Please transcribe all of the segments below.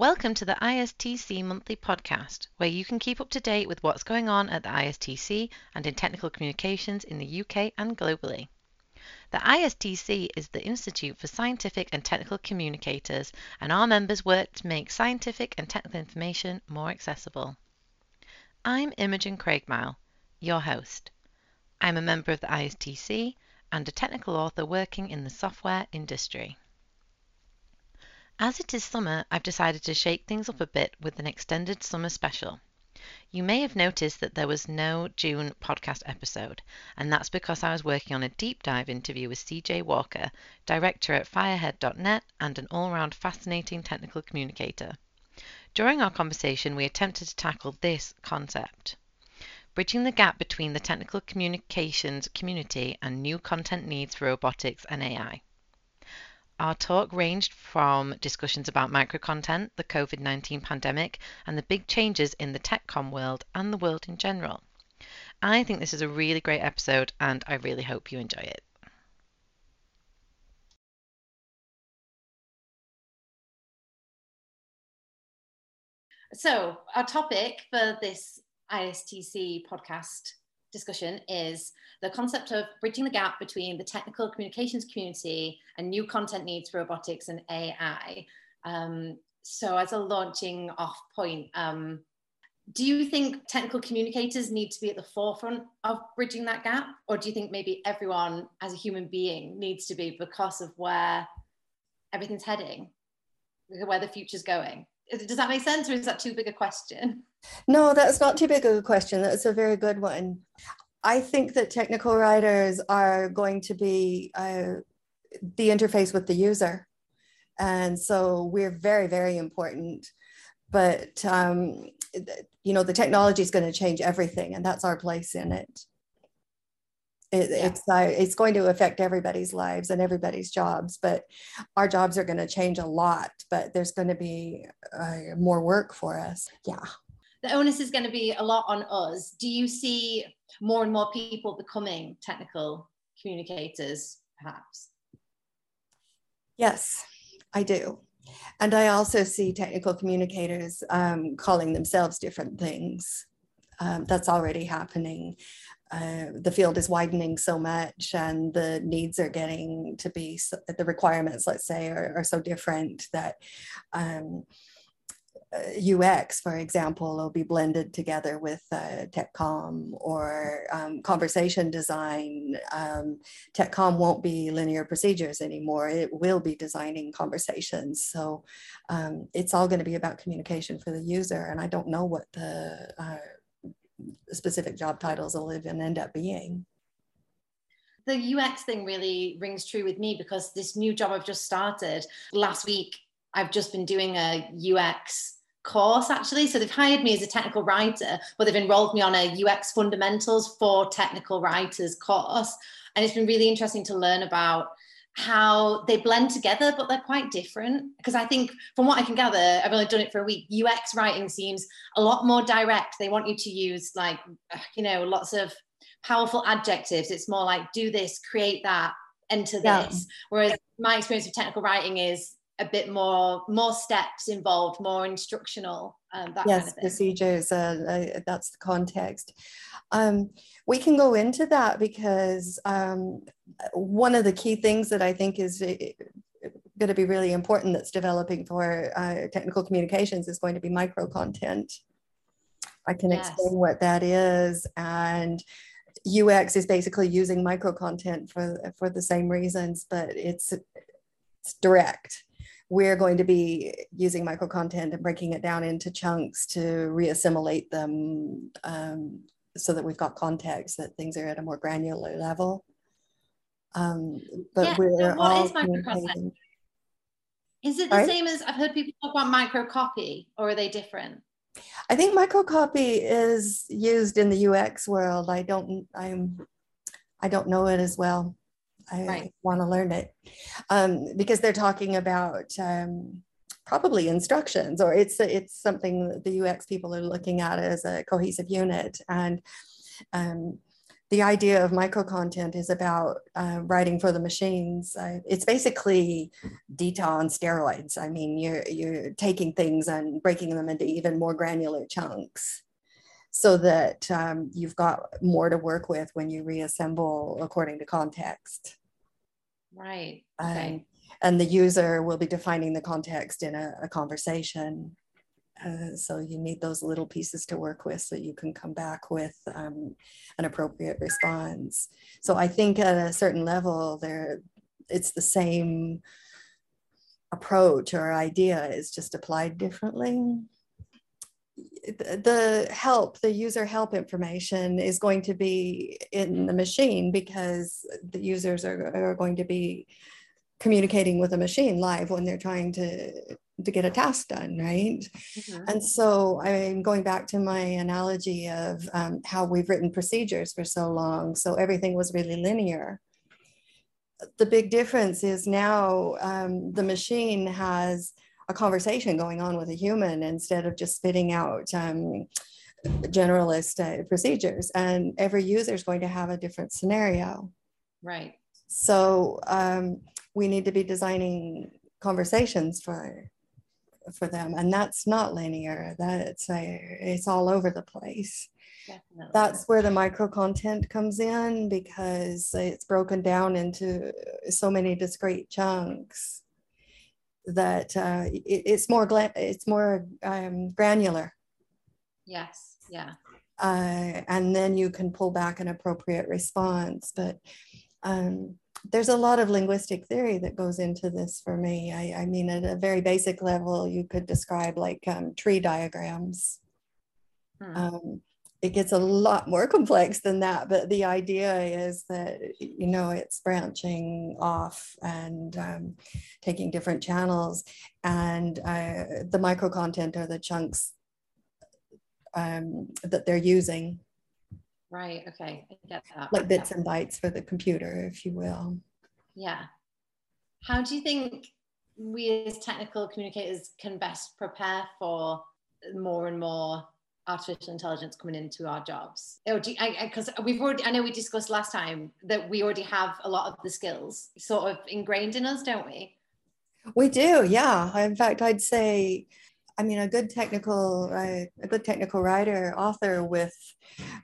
Welcome to the ISTC monthly podcast, where you can keep up to date with what's going on at the ISTC and in technical communications in the UK and globally. The ISTC is the Institute for Scientific and Technical Communicators, and our members work to make scientific and technical information more accessible. I'm Imogen Craigmile, your host. I'm a member of the ISTC and a technical author working in the software industry. As it is summer, I've decided to shake things up a bit with an extended summer special. You may have noticed that there was no June podcast episode, and that's because I was working on a deep dive interview with CJ Walker, director at Firehead.net and an all round fascinating technical communicator. During our conversation, we attempted to tackle this concept bridging the gap between the technical communications community and new content needs for robotics and AI. Our talk ranged from discussions about microcontent, the COVID 19 pandemic, and the big changes in the TechCom world and the world in general. I think this is a really great episode, and I really hope you enjoy it. So, our topic for this ISTC podcast discussion is the concept of bridging the gap between the technical communications community and new content needs for robotics and AI. Um, so, as a launching off point, um, do you think technical communicators need to be at the forefront of bridging that gap? Or do you think maybe everyone as a human being needs to be because of where everything's heading, where the future's going? Does that make sense, or is that too big a question? No, that's not too big of a question. That's a very good one. I think that technical writers are going to be uh, the interface with the user. And so we're very, very important. But, um, you know, the technology is going to change everything, and that's our place in it. It, yeah. It's uh, it's going to affect everybody's lives and everybody's jobs, but our jobs are going to change a lot. But there's going to be uh, more work for us. Yeah the onus is going to be a lot on us. Do you see more and more people becoming technical communicators, perhaps? Yes, I do. And I also see technical communicators um, calling themselves different things. Um, that's already happening. Uh, the field is widening so much and the needs are getting to be so, the requirements let's say are, are so different that um, UX, for example, will be blended together with uh, TechCom or um, conversation design. Um, TechCom won't be linear procedures anymore. It will be designing conversations. So um, it's all going to be about communication for the user. And I don't know what the uh, specific job titles will even end up being. The UX thing really rings true with me because this new job I've just started last week, I've just been doing a UX course actually. So they've hired me as a technical writer, but they've enrolled me on a UX fundamentals for technical writers course. And it's been really interesting to learn about how they blend together, but they're quite different. Because I think, from what I can gather, I've only done it for a week. UX writing seems a lot more direct. They want you to use, like, you know, lots of powerful adjectives. It's more like do this, create that, enter yeah. this. Whereas my experience of technical writing is a bit more more steps involved more instructional um, yes kind of procedures uh, uh, that's the context. Um, we can go into that because um, one of the key things that i think is uh, going to be really important that's developing for uh, technical communications is going to be micro content. I can yes. explain what that is and ux is basically using micro content for for the same reasons but it's it's direct we're going to be using micro content and breaking it down into chunks to reassimilate them um, so that we've got context that things are at a more granular level. Um, but yeah, we're what all is micro Is it the right? same as I've heard people talk about microcopy, or are they different? I think microcopy is used in the UX world. I don't. I'm. I don't know it as well. I right. want to learn it um, because they're talking about um, probably instructions or it's it's something that the UX people are looking at as a cohesive unit and um, the idea of micro content is about uh, writing for the machines. Uh, it's basically detail on steroids. I mean, you're you're taking things and breaking them into even more granular chunks, so that um, you've got more to work with when you reassemble according to context. Right. Okay. Um, and the user will be defining the context in a, a conversation. Uh, so you need those little pieces to work with so you can come back with um, an appropriate response. So I think at a certain level there, it's the same approach or idea is just applied differently. The help, the user help information is going to be in the machine because the users are, are going to be communicating with a machine live when they're trying to to get a task done right mm-hmm. and so i'm going back to my analogy of um, how we've written procedures for so long so everything was really linear the big difference is now um, the machine has a conversation going on with a human instead of just spitting out um, generalist uh, procedures. And every user is going to have a different scenario. Right. So um, we need to be designing conversations for for them. And that's not linear. That's a, it's all over the place. Definitely. that's where the micro content comes in because it's broken down into so many discrete chunks that uh, it, it's more gla- it's more um, granular yes yeah uh, and then you can pull back an appropriate response but um, there's a lot of linguistic theory that goes into this for me. I, I mean, at a very basic level, you could describe like um, tree diagrams. Hmm. Um, it gets a lot more complex than that, but the idea is that, you know, it's branching off and um, taking different channels, and uh, the micro content are the chunks um, that they're using Right. Okay. I get that. Like bits yeah. and bytes for the computer, if you will. Yeah. How do you think we as technical communicators can best prepare for more and more artificial intelligence coming into our jobs? Because we've already, I know we discussed last time that we already have a lot of the skills sort of ingrained in us, don't we? We do, yeah. In fact, I'd say I mean, a good technical, uh, a good technical writer, author with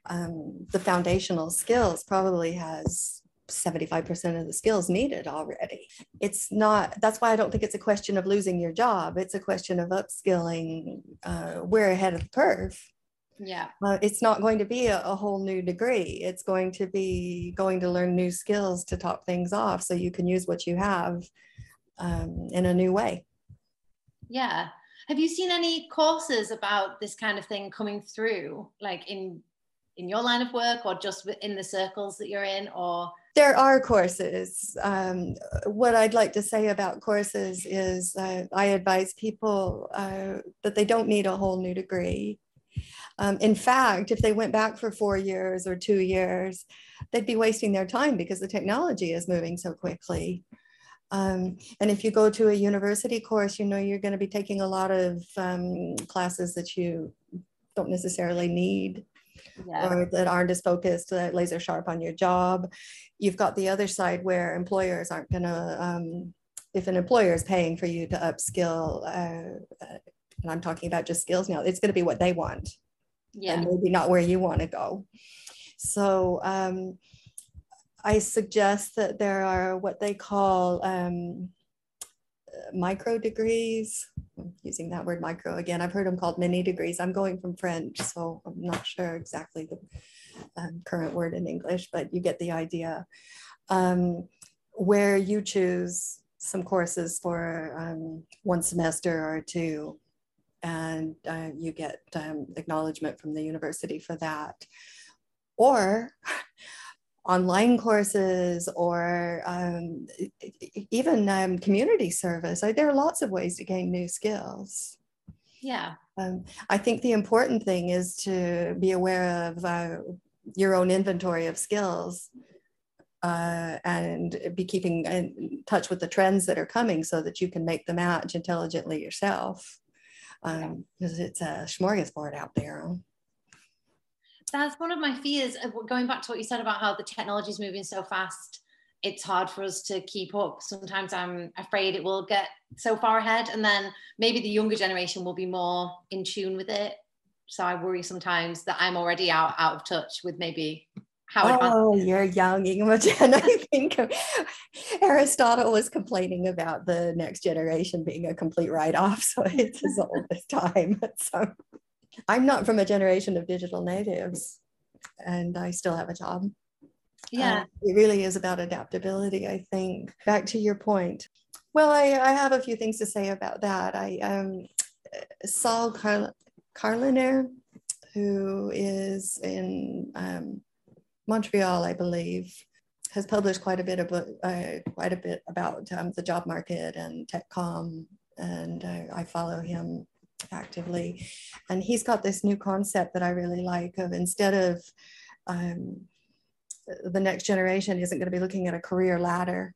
um, the foundational skills probably has 75% of the skills needed already. It's not, that's why I don't think it's a question of losing your job. It's a question of upskilling. Uh, we're ahead of the curve. Yeah. Uh, it's not going to be a, a, whole new degree. It's going to be going to learn new skills to top things off so you can use what you have um, in a new way. Yeah. Have you seen any courses about this kind of thing coming through, like in in your line of work, or just in the circles that you're in, or? There are courses. Um, what I'd like to say about courses is uh, I advise people uh, that they don't need a whole new degree. Um, in fact, if they went back for four years or two years, they'd be wasting their time because the technology is moving so quickly. Um, and if you go to a university course, you know you're going to be taking a lot of um, classes that you don't necessarily need yeah. or that aren't as focused, uh, laser sharp on your job. You've got the other side where employers aren't going to, um, if an employer is paying for you to upskill, uh, uh, and I'm talking about just skills now, it's going to be what they want. Yeah. And maybe not where you want to go. So, um, I suggest that there are what they call um, micro degrees. I'm using that word micro again. I've heard them called mini degrees. I'm going from French, so I'm not sure exactly the um, current word in English, but you get the idea. Um, where you choose some courses for um, one semester or two, and uh, you get um, acknowledgement from the university for that. Or online courses or um, even um, community service. There are lots of ways to gain new skills. Yeah. Um, I think the important thing is to be aware of uh, your own inventory of skills uh, and be keeping in touch with the trends that are coming so that you can make the match intelligently yourself. Because um, it's a smorgasbord out there. that's one of my fears. Going back to what you said about how the technology is moving so fast, it's hard for us to keep up. Sometimes I'm afraid it will get so far ahead, and then maybe the younger generation will be more in tune with it. So I worry sometimes that I'm already out out of touch with maybe how. Oh, you're young, Imogen. I think Aristotle was complaining about the next generation being a complete write-off, so it's as old as time. So I'm not from a generation of digital natives, and I still have a job. Yeah. Um, it really is about adaptability, I think. Back to your point. Well, I, I have a few things to say about that. I um, Saul Car- Carliner, who is in um, Montreal, I believe, has published quite a bit about uh, quite a bit about um, the job market and TechCom, and uh, I follow him actively. And he's got this new concept that I really like of instead of um, the next generation isn't going to be looking at a career ladder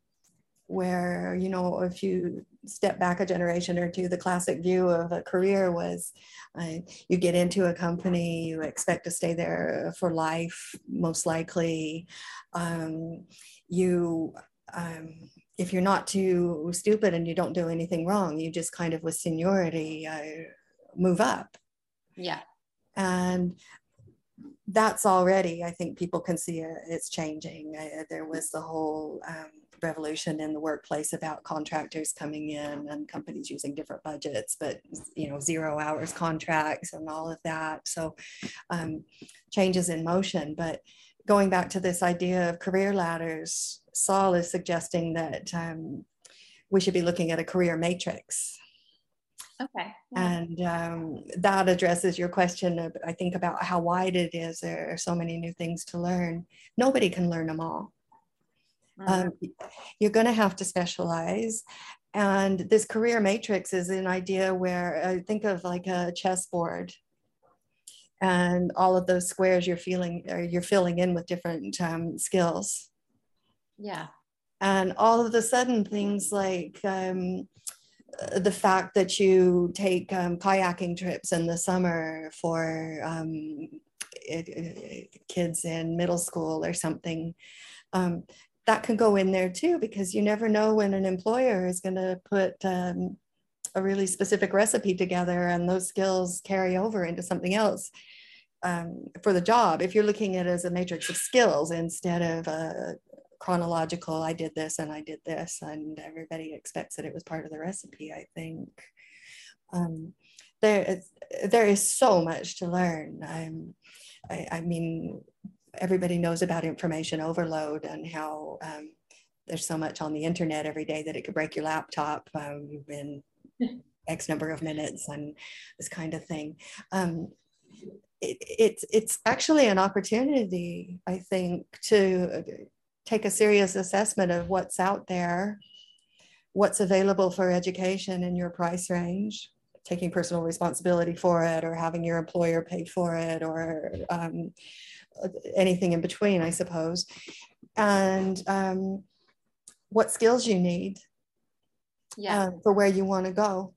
where you know if you step back a generation or two the classic view of a career was uh, you get into a company you expect to stay there for life most likely. Um, you um, if you're not too stupid and you don't do anything wrong you just kind of with seniority uh, move up. Yeah. And that's already, I think people can see it, it's changing. Uh, there was the whole um, revolution in the workplace about contractors coming in and companies using different budgets, but you know, zero hours contracts and all of that. So um, changes in motion. But going back to this idea of career ladders, Saul is suggesting that um, we should be looking at a career matrix Okay. And um, that addresses your question, I think, about how wide it is. There are so many new things to learn. Nobody can learn them all. Mm-hmm. Um, you're going to have to specialize. And this career matrix is an idea where I think of like a chessboard and all of those squares you're feeling or you're filling in with different um, skills. Yeah. And all of a sudden, things like um, the fact that you take um, kayaking trips in the summer for um, it, it, kids in middle school or something, um, that can go in there too, because you never know when an employer is going to put um, a really specific recipe together and those skills carry over into something else. Um, for the job, if you're looking at it as a matrix of skills instead of a chronological i did this and i did this and everybody expects that it was part of the recipe i think. Um, there is there is so much to learn. I'm, I, I mean everybody knows about information overload and how um, there's so much on the internet every day that it could break your laptop um, in x number of minutes and this kind of thing. Um, it, it's it's actually an opportunity i think to take a serious assessment of what's out there, what's available for education in your price range, taking personal responsibility for it, or having your employer pay for it, or um, anything in between, I suppose, and um, what skills you need yeah. Uh, for where you want to go.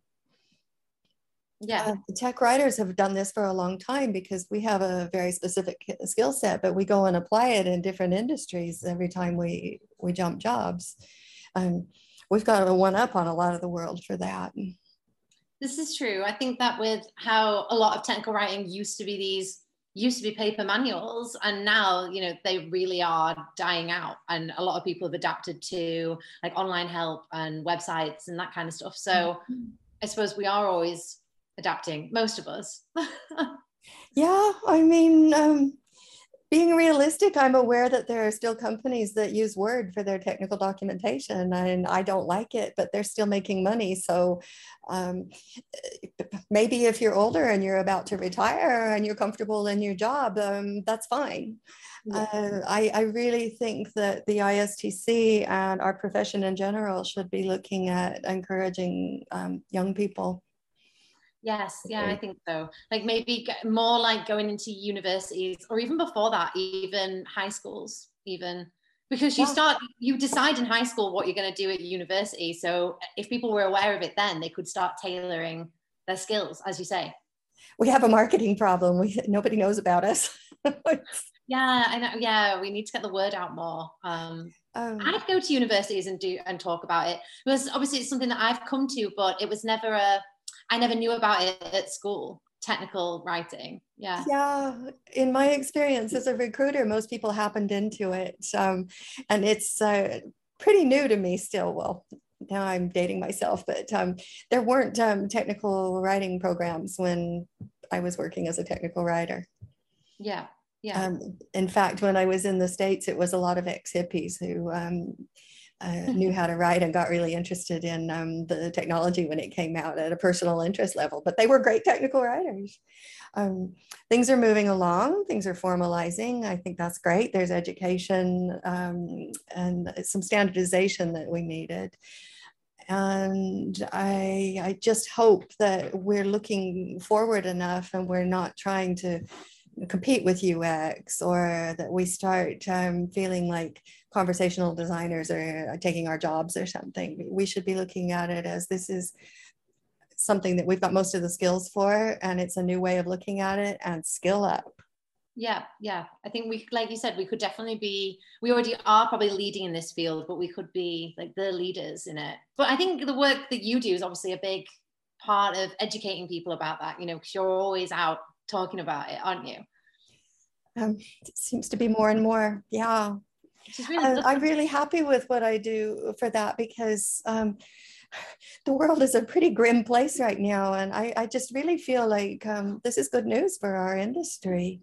Yeah. Uh, tech writers have done this for a long time because we have a very specific skill set, but we go and apply it in different industries every time we, we jump jobs. Um, we've got a one up on a lot of the world for that. This is true. I think that with how a lot of technical writing used to be these used to be paper manuals and now you know they really are dying out and a lot of people have adapted to like online help and websites and that kind of stuff so mm-hmm. i suppose we are always adapting, most of us. yeah, I mean, um, being realistic, I'm aware that there are still companies that use Word for their technical documentation, and I don't like it, but they're still making money. So um, maybe if you're older and you're about to retire and you're comfortable in your job, um, that's fine. Yeah. Uh, I, I really think that the ISTC and our profession in general should be looking at encouraging um, young people Yes, yeah, I think so. Like maybe more like going into universities or even before that, even high schools, even because you start, you decide in high school what you're going to do at university. So if people were aware of it then, they could start tailoring their skills, as you say. We have a marketing problem. We nobody knows about us. yeah, I know. Yeah, we need to get the word out more. Um, um, I'd go to universities and do and talk about it because obviously it's something that I've come to, but it was never a. I never knew about it at school. Technical writing, yeah. Yeah, in my experience as a recruiter, most people happened into it, um, and it's uh, pretty new to me still. Well, now I'm dating myself, but um, there weren't um, technical writing programs when I was working as a technical writer. Yeah, yeah. Um, in fact, when I was in the States, it was a lot of ex hippies who um, uh, knew how to write and got really interested in um, the technology when it came out at a personal interest level. But they were great technical writers. Um, things are moving along, things are formalizing. I think that's great. There's education um, and some standardization that we needed and I, I just hope that we're looking forward enough and we're not trying to compete with UX or that we start um, feeling like conversational designers are taking our jobs or something. We should be looking at it as this is something that we've got most of the skills for and it's a new way of looking at it and skill up. Yeah yeah. I think we like you said we could definitely be we already are probably leading in this field but we could be like the leaders in it. But i think the work that you do is obviously a big part of educating people about that you know because you're always out talking about it aren't you? Um, it seems to be more and more yeah really i'm really happy with what i do for that because um, the world is a pretty grim place right now and i, I just really feel like um, this is good news for our industry.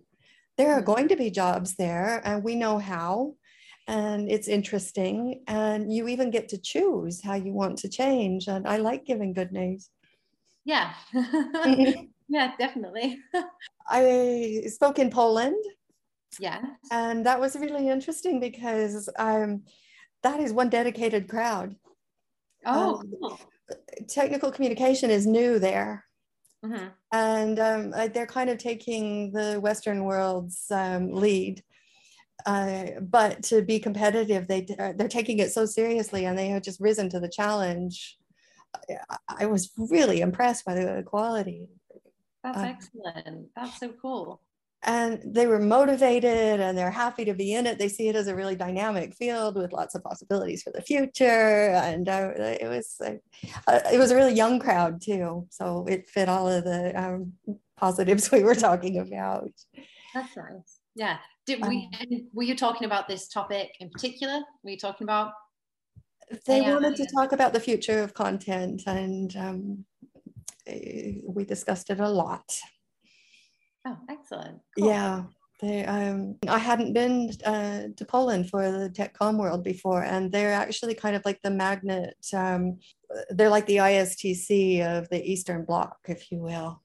There are going to be jobs there and we know how and it's interesting and you even get to choose how you want to change and i like giving good news. Yeah. Yeah definitely. I spoke in poland yeah and that was really interesting because um, that is one dedicated crowd oh um, cool. technical communication is new there Mm-hmm. And um, they're kind of taking the Western world's um, lead. Uh, but to be competitive, they uh, they're taking it so seriously, and they have just risen to the challenge. I, I was really impressed by the quality. That's uh, excellent. That's so cool and they were motivated and they're happy to be in it. They see it as a really dynamic field with lots of possibilities for the future. And uh, it was uh, it was a really young crowd too, so it fit all of the um, positives we were talking about. That's nice. Yeah. Did we? Um, were you talking about this topic in particular? Were you talking about? They AI? wanted to talk about the future of content, and um, eh, we discussed it a lot. Excellent. Cool. Yeah. They, um, I hadn't been uh, to Poland for the TechCom World before, and they're actually kind of like the magnet. Um, they're like the ISTC of the Eastern Bloc, if you will.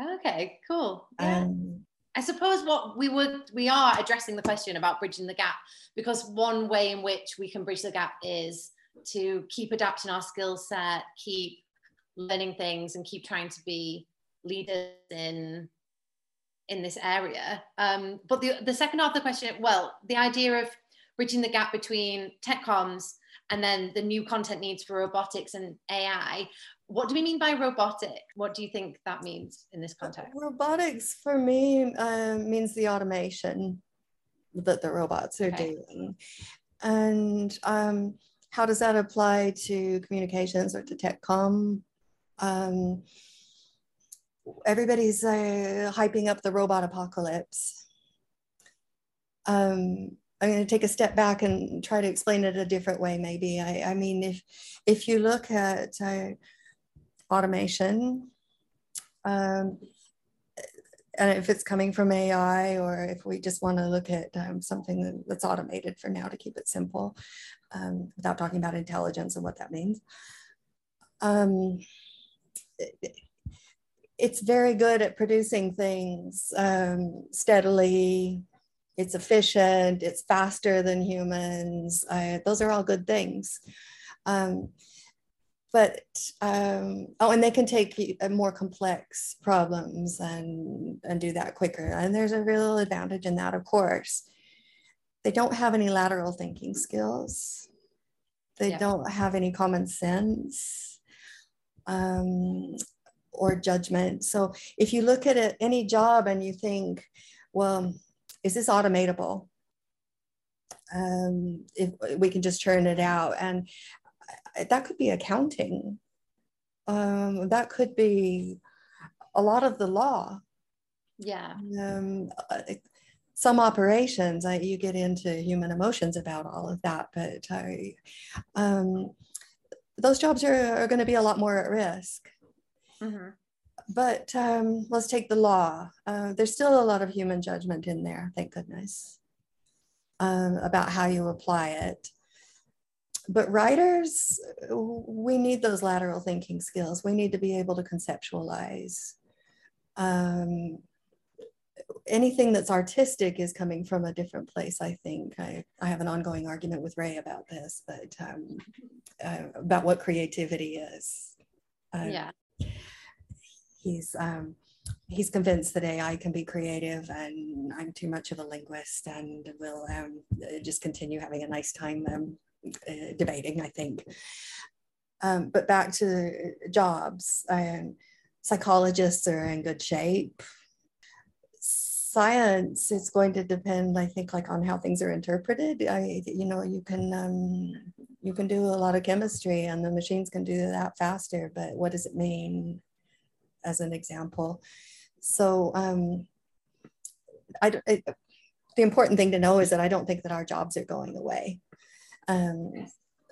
Okay, cool. Yeah. Um, I suppose what we would we are addressing the question about bridging the gap because one way in which we can bridge the gap is to keep adapting our skill set, keep learning things, and keep trying to be leaders in in this area. Um, but the, the second half of the question, well, the idea of bridging the gap between tech comms and then the new content needs for robotics and AI. What do we mean by robotic? What do you think that means in this context? Robotics for me uh, means the automation that the robots are okay. doing. And um, how does that apply to communications or to tech com? Um, everybody's uh, hyping up the robot apocalypse. Um, I'm going to take a step back and try to explain it a different way. Maybe I, I mean, if if you look at uh, automation, um, and if it's coming from AI, or if we just want to look at um, something that's automated for now to keep it simple, um, without talking about intelligence and what that means. Um, it's very good at producing things um, steadily. It's efficient. It's faster than humans. Uh, those are all good things. Um, but um, oh, and they can take more complex problems and and do that quicker. And there's a real advantage in that, of course. They don't have any lateral thinking skills. They yeah. don't have any common sense. Um, or judgment. So if you look at it, any job and you think, well, is this automatable? Um, if we can just churn it out, and that could be accounting. Um, that could be a lot of the law. Yeah. Um, uh, some operations, I, you get into human emotions about all of that, but I, um, those jobs are, are going to be a lot more at risk. Mm-hmm. But um, let's take the law. Uh, there's still a lot of human judgment in there, thank goodness, um, about how you apply it. But writers, we need those lateral thinking skills. We need to be able to conceptualize. Um, anything that's artistic is coming from a different place i think i, I have an ongoing argument with ray about this but um, uh, about what creativity is uh, yeah he's um, he's convinced that ai can be creative and i'm too much of a linguist and we'll um, just continue having a nice time um, uh, debating i think. Um, but back to jobs um, psychologists are in good shape. Science is going to depend i think like on how things are interpreted. I you know you can um, you can do a lot of chemistry and the machines can do that faster but what does it mean as an example. So um, I, I, the important thing to know is that i don't think that our jobs are going away um,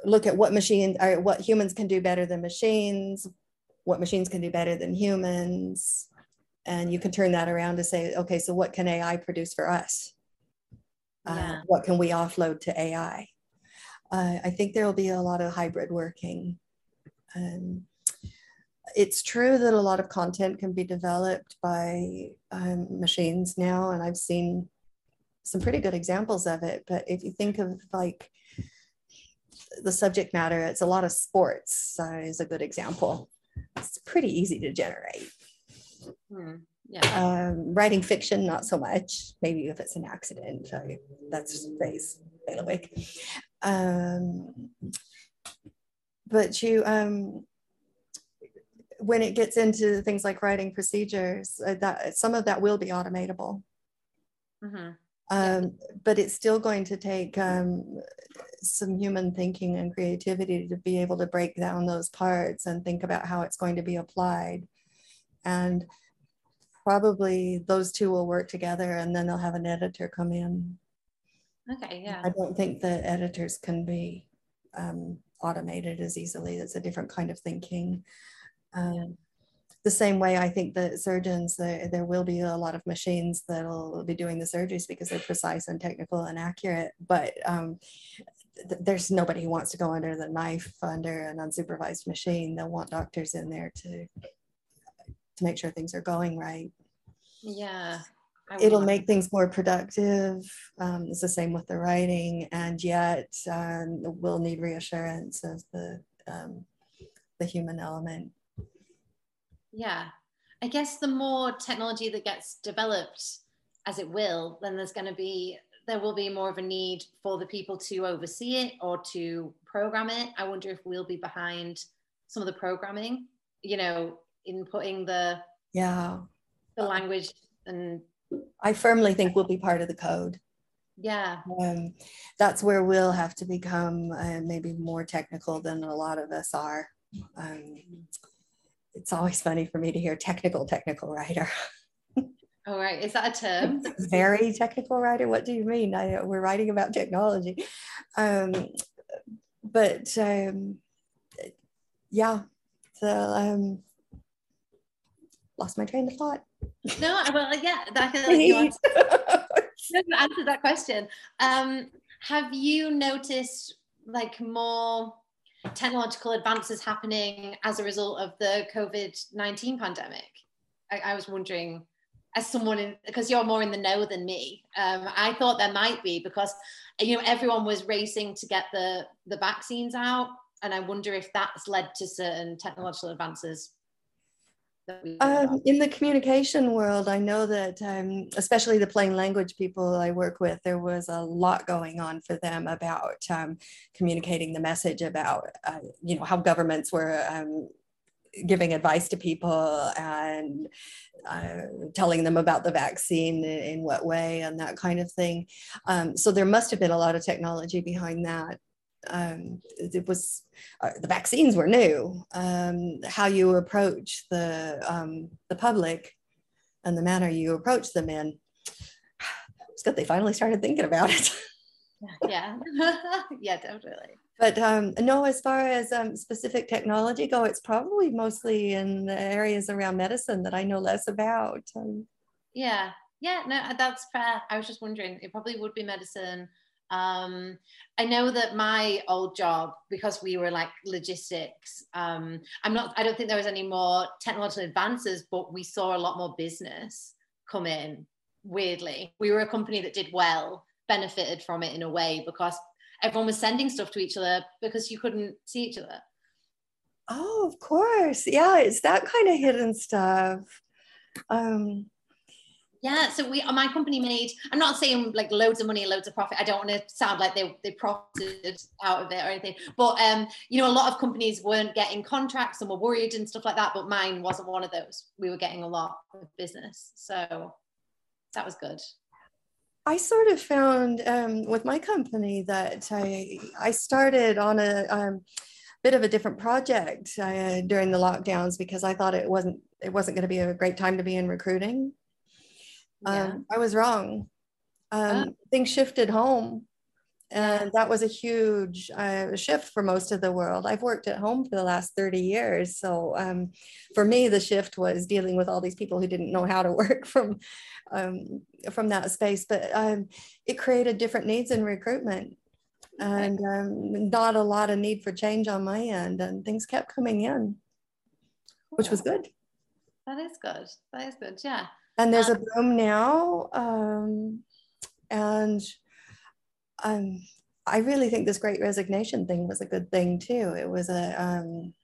look at what machines or what humans can do better than machines what machines can do better than humans and you can turn that around to say okay so what can ai produce for us? Uh, yeah. uh, what can we offload to ai uh, i think there will be a lot of hybrid working. Um, it's true that a lot of content can be developed by um, machines now and i've seen some pretty good examples of it but if you think of like the subject matter it's a lot of sports uh, is a good example it's pretty easy to generate Hmm. Yeah. Um, writing fiction, not so much. Maybe if it's an accident, so that's bailiwick. Um, but you, um, when it gets into things like writing procedures, uh, that some of that will be automatable. Mm-hmm. Um. But it's still going to take um, some human thinking and creativity to be able to break down those parts and think about how it's going to be applied. And probably those two will work together and then they'll have an editor come in. Okay, yeah. I don't think the editors can be um, automated as easily. It's a different kind of thinking. Um, yeah. The same way I think that surgeons, there, there will be a lot of machines that'll be doing the surgeries because they're precise and technical and accurate. But um, th- there's nobody who wants to go under the knife under an unsupervised machine. They'll want doctors in there to to make sure things are going right. Yeah. It'll make things more productive. Um, it's the same with the writing, and yet um, we'll need reassurance of the um, the human element. Yeah, I guess the more technology that gets developed, as it will, then there's going to be there will be more of a need for the people to oversee it or to program it. I wonder if we'll be behind some of the programming. You know, in putting the yeah the language and i firmly think we'll be part of the code yeah um, that's where we'll have to become uh, maybe more technical than a lot of us are um, it's always funny for me to hear technical technical writer. All right. Is that a term? Very technical writer. What do you mean? I, we're writing about technology. Um, but um, yeah. So um, lost my train of thought. No, well, yeah, that can you answer, answer that question. Um, have you noticed like more technological advances happening as a result of the COVID 19 pandemic? I, I, was wondering, as someone in, because you're more in the know than me, um, I thought there might be because, you know, everyone was racing to get the, the vaccines out. And I wonder if that's led to certain technological advances um, in the communication world, I know that, um, especially the plain language people I work with, there was a lot going on for them about um, communicating the message about, uh, you know, how governments were um, giving advice to people and uh, telling them about the vaccine in, what way and that kind of thing. Um, so there must have been a lot of technology behind that. Um, it was uh, the vaccines were new. Um, how you approach the um, the public and the manner you approach them in. It's good they finally started thinking about it. yeah, yeah, definitely but um, no, as far as um, specific technology go, it's probably mostly in the areas around medicine that I know less about. Um, yeah, yeah, no, that's fair. I was just wondering, it probably would be medicine. Um, I know that my old job, because we were like logistics, um, I'm not, I don't think there was any more technological advances, but we saw a lot more business come in weirdly. We were a company that did well, benefited from it in a way because everyone was sending stuff to each other because you couldn't see each other. Oh, of course. Yeah, it's that kind of hidden stuff. Um, yeah, so we my company made. I'm not saying like loads of money loads of profit. I don't want to sound like they they profited out of it or anything. But um, you know, a lot of companies weren't getting contracts and were worried and stuff like that. But mine wasn't one of those. We were getting a lot of business, so that was good. I sort of found um, with my company that I, I started on a um, bit of a different project uh, during the lockdowns because I thought it wasn't it wasn't going to be a great time to be in recruiting. Yeah. Um, I was wrong. Oh. Things shifted home, and that was a huge uh, shift for most of the world. I've worked at home for the last 30 years. So um, for me, the shift was dealing with all these people who didn't know how to work from um, from that space, but um, it created different needs in recruitment and um, not a lot of need for change on my end. And things kept coming in, which was good. That is good. That is good. Yeah. And there's a um, boom now. Um, and um, I really think this great resignation thing was a good thing too. It was a um,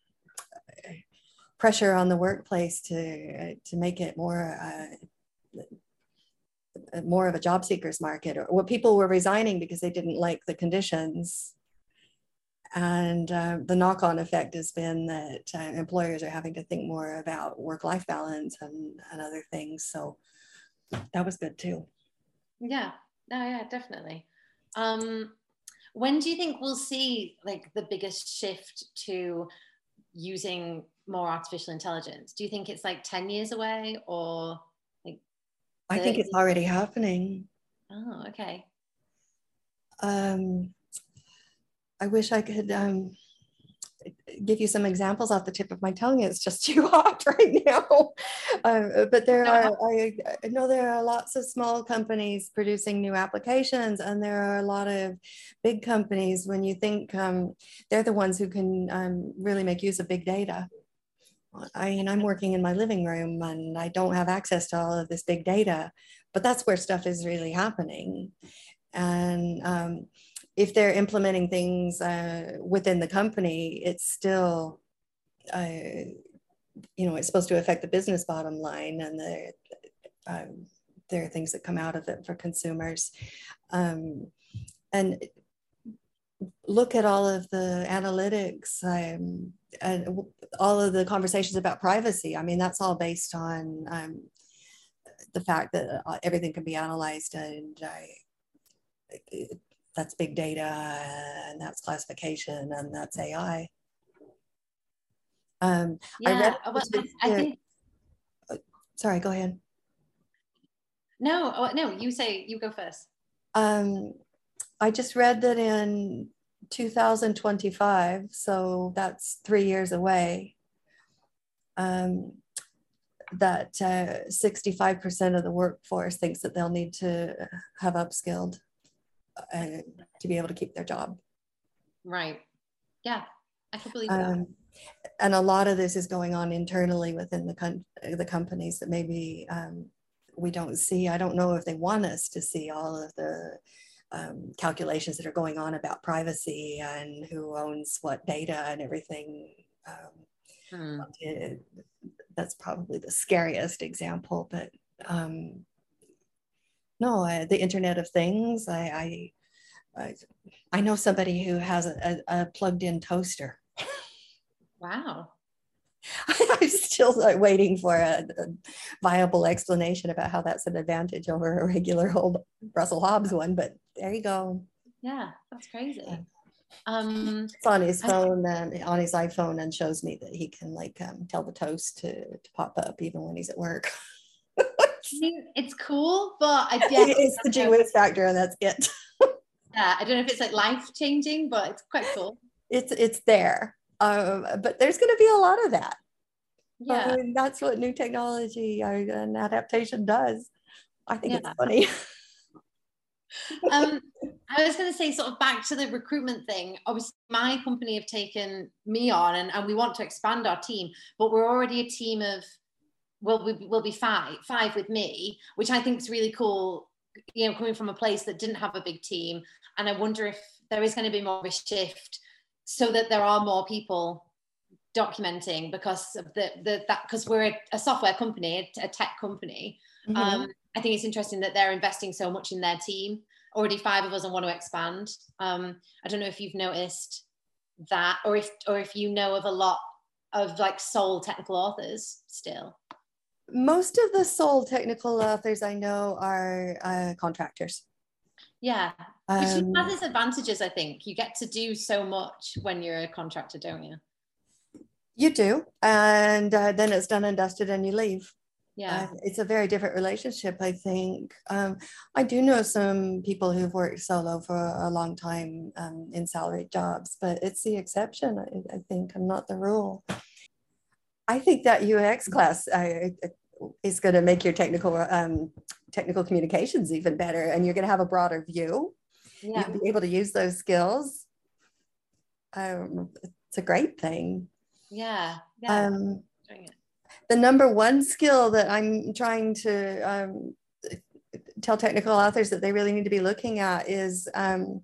pressure on the workplace to to make it more uh, more of a job seekers market or what people were resigning because they didn't like the conditions and uh, the knock-on effect has been that uh, employers are having to think more about work-life balance and, and other things. So that was good too. Yeah. No yeah definitely. Um, when do you think we'll see like the biggest shift to using more artificial intelligence? Do you think it's like 10 years away or I think it's already happening. Oh, okay. Um, I wish I could um, give you some examples off the tip of my tongue. It's just too hot right now. Uh, but there are, I, I know there are lots of small companies producing new applications, and there are a lot of big companies. When you think um, they're the ones who can um, really make use of big data. I mean, I'm working in my living room and I don't have access to all of this big data, but that's where stuff is really happening. And um, if they're implementing things uh, within the company, it's still, uh, you know, it's supposed to affect the business bottom line and the, um, there are things that come out of it for consumers. Um, and look at all of the analytics um, and all of the conversations about privacy. I mean, that's all based on um, the fact that uh, everything can be analyzed and uh, that's big data and that's classification and that's AI. Um, yeah, I, read, well, I, I think. Uh, sorry, go ahead. No, oh, no, you say you go first. Um, I just read that in 2025, so that's three years away, um, that uh, 65% of the workforce thinks that they'll need to have upskilled uh, to be able to keep their job. Right. Yeah, I can believe that. Um, and a lot of this is going on internally within the, the companies that maybe um, we don't see. I don't know if they want us to see all of the um, calculations that are going on about privacy and who owns what data and everything. Um, hmm. it, that's probably the scariest example, but um, no, uh, the Internet of Things. I, I, I know somebody who has a, a, a plugged-in toaster. Wow. I'm still waiting for a, a, viable explanation about how that's an advantage over a regular old Russell Hobbs one, but there you go. Yeah, that's crazy. Um, it's on his phone and on his iPhone and shows me that he can like um, tell the toast to, to pop up even when he's at work. it's cool, but I guess it's the Jewish factor and that's it. yeah, I don't know if it's like life changing, but it's quite cool. It's it's there. Um, but there's going to be a lot of that. Yeah, I mean, that's what new technology uh, and adaptation does. I think yeah. it's funny. um, I was going to say, sort of back to the recruitment thing. Obviously, my company have taken me on, and, and we want to expand our team, but we're already a team of well, we will be five, five with me, which I think is really cool. You know, coming from a place that didn't have a big team, and I wonder if there is going to be more of a shift so that there are more people documenting because of the, the that because we're a, a, software company a, a tech company mm-hmm. um, i think it's interesting that they're investing so much in their team already five of us and want to expand um, i don't know if you've noticed that or if or if you know of a lot of like sole technical authors still most of the sole technical authors i know are uh, contractors yeah, which um, has its advantages. I think you get to do so much when you're a contractor, don't you? You do, and uh, then it's done and dusted, and you leave. Yeah, uh, it's a very different relationship. I think um, I do know some people who've worked solo for a long time um, in salaried jobs, but it's the exception. I, I, think, and not the rule. I think that UX class uh, is going to make your technical um, technical communications even better and you're going to have a broader view. Yeah. you'll be able to use those skills. Um, it's a great thing. Yeah, yeah. Um, the number one skill that i'm trying to um, tell technical authors that they really need to be looking at is um,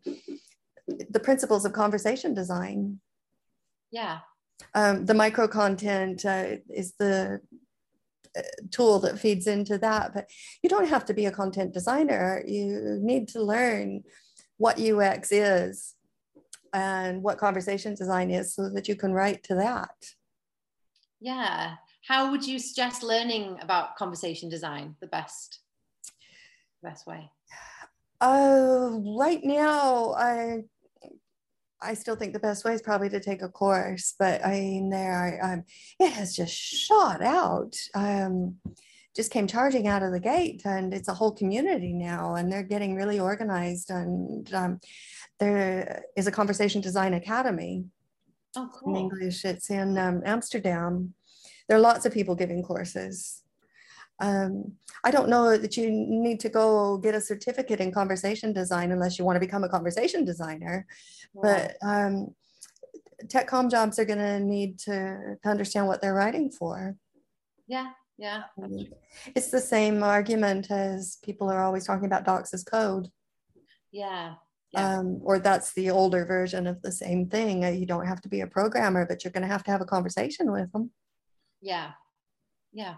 the principles of conversation design. Yeah. Um, the micro content uh, is the tool that feeds into that. But you don't have to be a content designer. You need to learn what UX is and what conversation design is so that you can write to that. Yeah. How would you suggest learning about conversation design the best best way? Uh, right now, I I still think the best way is probably to take a course, but I mean, there, um, it has just shot out. Um, just came charging out of the gate, and it's a whole community now, and they're getting really organized. And um, there is a conversation design academy oh, cool. in English. It's in um, Amsterdam. There are lots of people giving courses. Um, I don't know that you need to go get a certificate in conversation design unless you want to become a conversation designer. But um, tech com jobs are going to need to understand what they're writing for. Yeah, yeah. It's the same argument as people are always talking about docs as code. Yeah. Yeah. Um, or that's the older version of the same thing. You don't have to be a programmer, but you're going to have to have a conversation with them. Yeah. Yeah.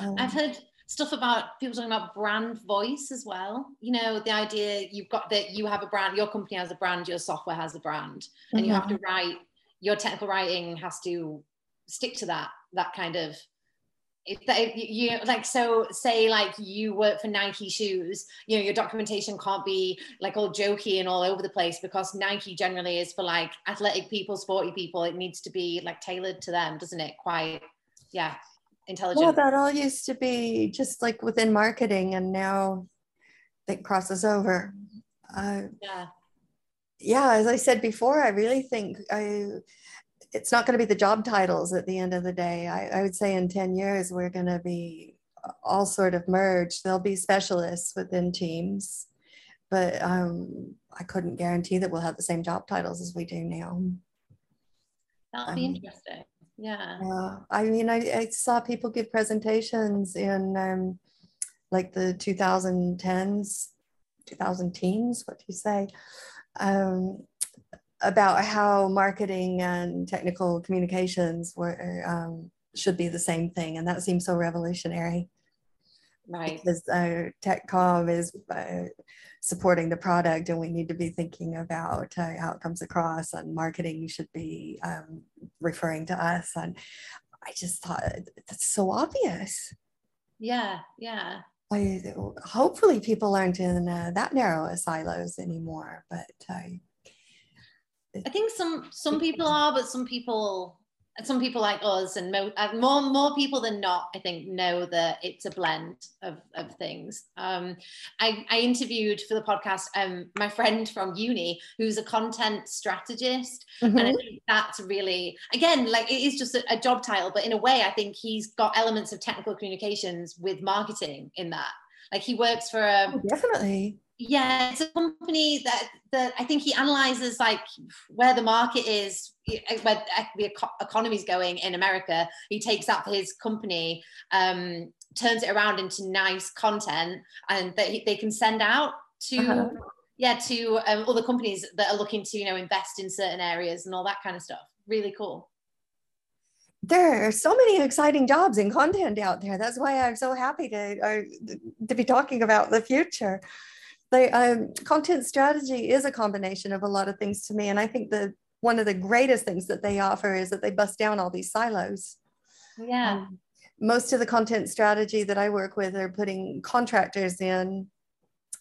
Um, I've heard stuff about people talking about brand voice as well. You know, the idea you've got that you have a brand, your company has a brand, your software has a brand, and mm-hmm. you have to mm-hmm. write your technical writing has to stick to that that kind of if that you like so say like you work for nike shoes you know your documentation can't be like all jokey and all over the place because nike generally is for like athletic people sporty people it needs to be like tailored to them doesn't it quite yeah intelligent. Well, that all used to be just like within marketing, and now it crosses over. Uh, yeah. Yeah, as I said before, I really think I it's not going to be the job titles at the end of the day. I, I would say in 10 years, we're going to be all sort of merged. There'll be specialists within teams, but um, I couldn't guarantee that we'll have the same job titles as we do now. That'll be um, interesting yeah. Uh, i mean I, I, saw people give presentations in um, like the 2010s 2000 teens what do you say? Um, about how marketing and technical communications were um, should be the same thing and that seems so revolutionary right because uh, techcom is uh, supporting the product and we need to be thinking about uh, how it comes across and marketing should be um, referring to us and I just thought that's so obvious. Yeah, yeah. I, hopefully people aren't in uh, that narrow of silos anymore, but I, I think some some people are, but some people some people like us and more, uh, more more people than not i think know that it's a blend of, of things. Um, I, I interviewed for the podcast um, my friend from uni who's a content strategist. Mm-hmm. and i think that's really again like it is just a, a job title but in a way i think he's got elements of technical communications with marketing in that. Like he works for a oh, definitely yeah it's a company that that i think he analyzes like where the market is where the economy is going in america he takes that for his company um, turns it around into nice content and that he, they can send out to uh-huh. yeah to um, other companies that are looking to you know invest in certain areas and all that kind of stuff really cool there are so many exciting jobs and content out there. That's why I'm so happy to uh, to be talking about the future they um, content strategy is a combination of a lot of things to me and i think that one of the greatest things that they offer is that they bust down all these silos. Yeah. Um, most of the content strategy that i work with are putting contractors in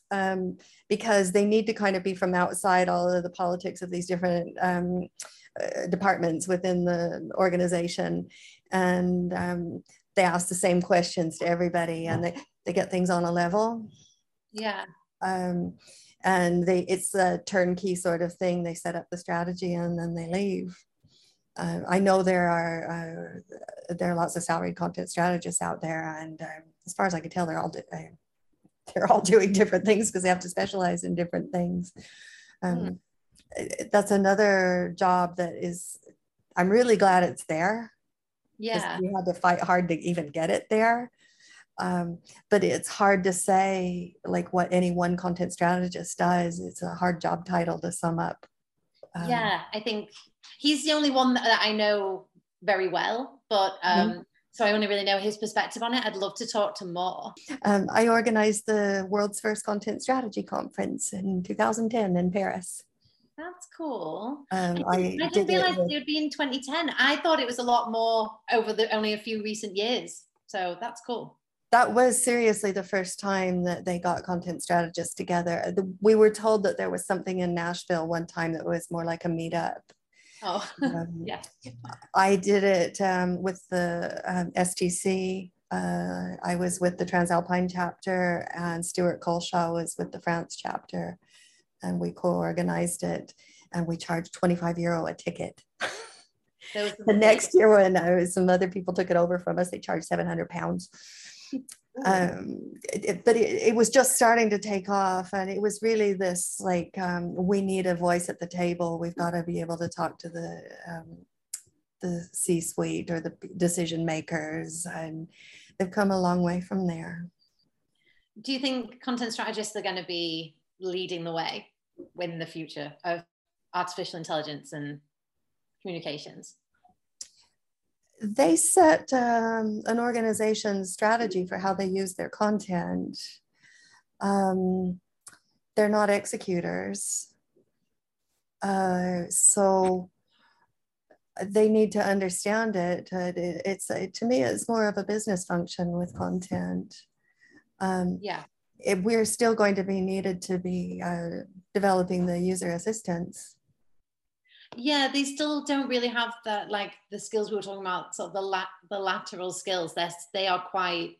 um, because they need to kind of be from outside all of the politics of these different um, uh, departments within the organization. And um, they ask the same questions to everybody and they, they get things on a level. Yeah um, and they it's a turnkey sort of thing. They set up the strategy and then they leave. Uh, I know there are uh, there are lots of salaried content strategists out there, and um, as far as I can tell, they're all do- they're all doing different things because they have to specialize in different things. Um, mm. That's another job that is. I'm really glad it's there. Yeah, we had to fight hard to even get it there. Um, but it's hard to say like what any one content strategist does. It's a hard job title to sum up. Um, yeah, I think he's the only one that I know very well, but um, mm-hmm. so I only really know his perspective on it. I'd love to talk to more. Um, I organized the world's first content strategy conference in 2010 in Paris. That's cool. Um, I, didn't, I, I didn't realize it, it would be in 2010. I thought it was a lot more over the only a few recent years. So that's cool that was seriously the first time that they got content strategists together. We were told that there was something in Nashville one time that was more like a meetup. Oh, um, yeah. I did it um, with the um, STC. Uh, I was with the Transalpine chapter, and Stuart Colshaw was with the France chapter, and we co-organized it. And we charged 25 euro a ticket. the next year, when uh, some other people took it over from us, they charged 700 pounds um, it, but it, it, was just starting to take off and it was really this like um, we need a voice at the table. We've got to be able to talk to the um, the c-suite or the decision makers and they've come a long way from there. Do you think content strategists are going to be leading the way in the future of artificial intelligence and communications they set um, an organization's strategy for how they use their content. Um, they're not executors. Uh, so they need to understand it. Uh, it it's to me, it's more of a business function with content. Um, yeah. It, we're still going to be needed to be uh, developing the user assistance yeah they still don't really have that like the skills we were talking about sort of the lat- the lateral skills they're they are quite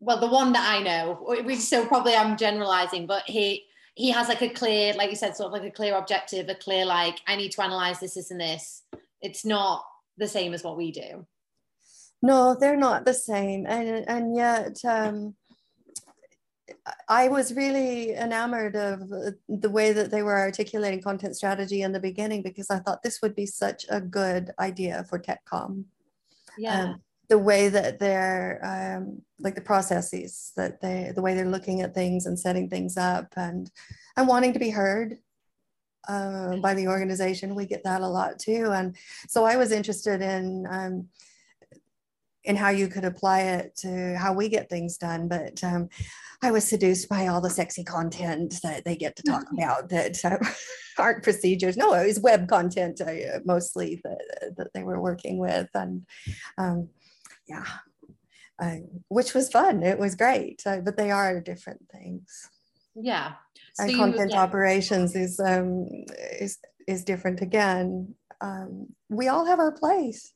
well the one that i know we so probably i'm generalizing but he he has like a clear like you said sort of like a clear objective a clear like i need to analyze this this and this. It's not the same as what we do. No they're not the same and and yet um I was really enamored of the way that they were articulating content strategy in the beginning because I thought this would be such a good idea for TechCom. Yeah. Um, the way that they're um, like the processes that they the way they're looking at things and setting things up and and wanting to be heard uh, by the organization we get that a lot too and so i was interested in um, in how you could apply it to how we get things done. But um, I was seduced by all the sexy content that they get to talk about that uh, aren't procedures. No, it was web content uh, mostly that, that they were working with. And um, yeah, uh, which was fun. It was great, uh, but they are different things. Yeah. So and content yeah. operations is um, is is different again. Um, we all have our place.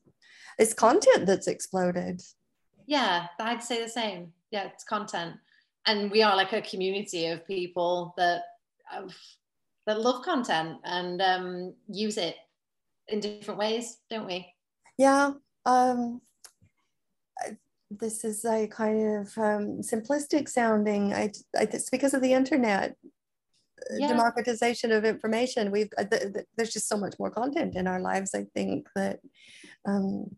It's content that's exploded. Yeah, I'd say the same. Yeah, it's content, and we are like a community of people that that love content and um, use it in different ways, don't we? Yeah. Um, this is a kind of um, simplistic sounding. I, I, it's because of the internet, yeah. democratization of information. We've uh, th- th- there's just so much more content in our lives. I think that um,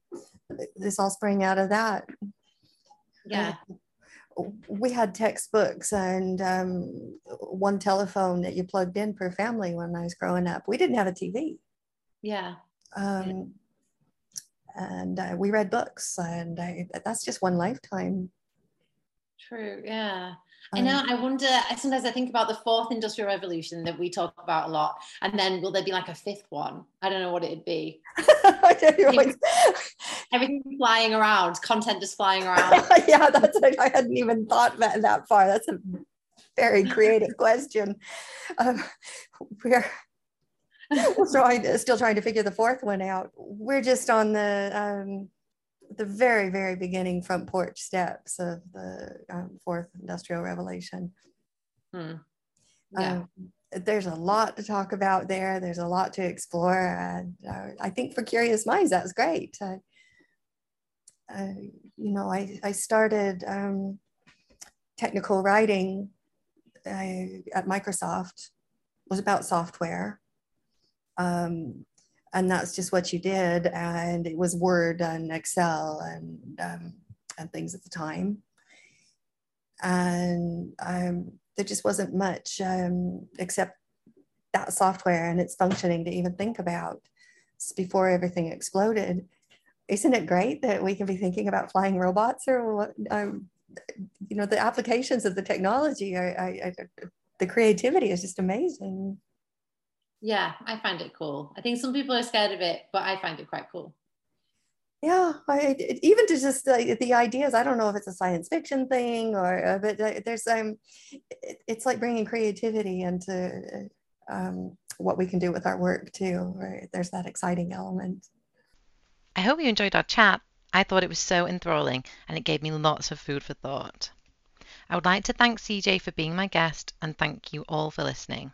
this all sprang out of that. Yeah. Uh, we had textbooks and um, one telephone that you plugged in per family when I was growing up. We didn't have a TV. Yeah. Um, and uh, we read books and I, that's just one lifetime true yeah I know. I wonder. Sometimes I think about the fourth industrial revolution that we talk about a lot, and then will there be like a fifth one? I don't know what it'd be. Everything flying around, content just flying around. yeah, that's. I hadn't even thought that that far. That's a very creative question. Um, we're we're trying, still trying to figure the fourth one out. We're just on the um, the very very beginning front porch steps of the um, fourth industrial revolution. Hmm. Yeah. Um, there's a lot to talk about there. There's a lot to explore, and uh, I think for curious minds that's great. You know, I I started um, technical writing uh, at Microsoft. It was about software um, and that's just what you did. And it was Word and Excel and, um, and things at the time. And um, there just wasn't much um, except that software and its functioning to even think about before everything exploded. Isn't it great that we can be thinking about flying robots or what? Um, you know, the applications of the technology, are, are, are, the creativity is just amazing. Yeah, I find it cool. I think some people are scared of it, but I find it quite cool. Yeah, I, even to just uh, the ideas. I don't know if it's a science fiction thing or, uh, but uh, there's um, it, it's like bringing creativity into um, what we can do with our work too. Right? There's that exciting element. I hope you enjoyed our chat. I thought it was so enthralling and it gave me lots of food for thought. I would like to thank CJ for being my guest and thank you all for listening.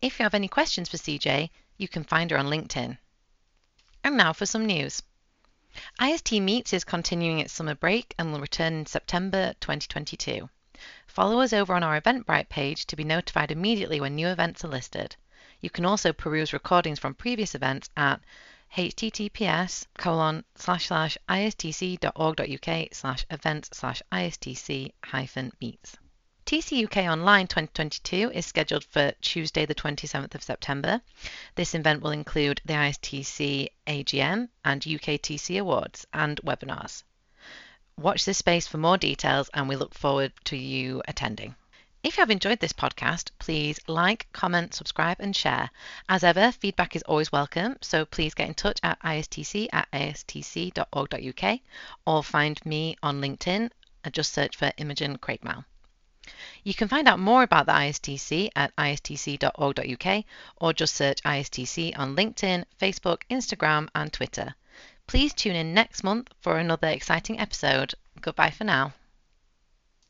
If you have any questions for CJ, you can find her on LinkedIn. And now for some news. ISTC Meets is continuing its summer break and will return in September 2022. Follow us over on our Eventbrite page to be notified immediately when new events are listed. You can also peruse recordings from previous events at https colon slash slash istc.org.uk slash events slash istc hyphen meets. TCUK Online 2022 is scheduled for Tuesday, the 27th of September. This event will include the ISTC AGM and UKTC Awards and webinars. Watch this space for more details, and we look forward to you attending. If you have enjoyed this podcast, please like, comment, subscribe, and share. As ever, feedback is always welcome, so please get in touch at istc at istc.org.uk or find me on LinkedIn and just search for Imogen Craigmile. You can find out more about the ISTC at istc.org.uk or just search ISTC on LinkedIn, Facebook, Instagram, and Twitter. Please tune in next month for another exciting episode. Goodbye for now.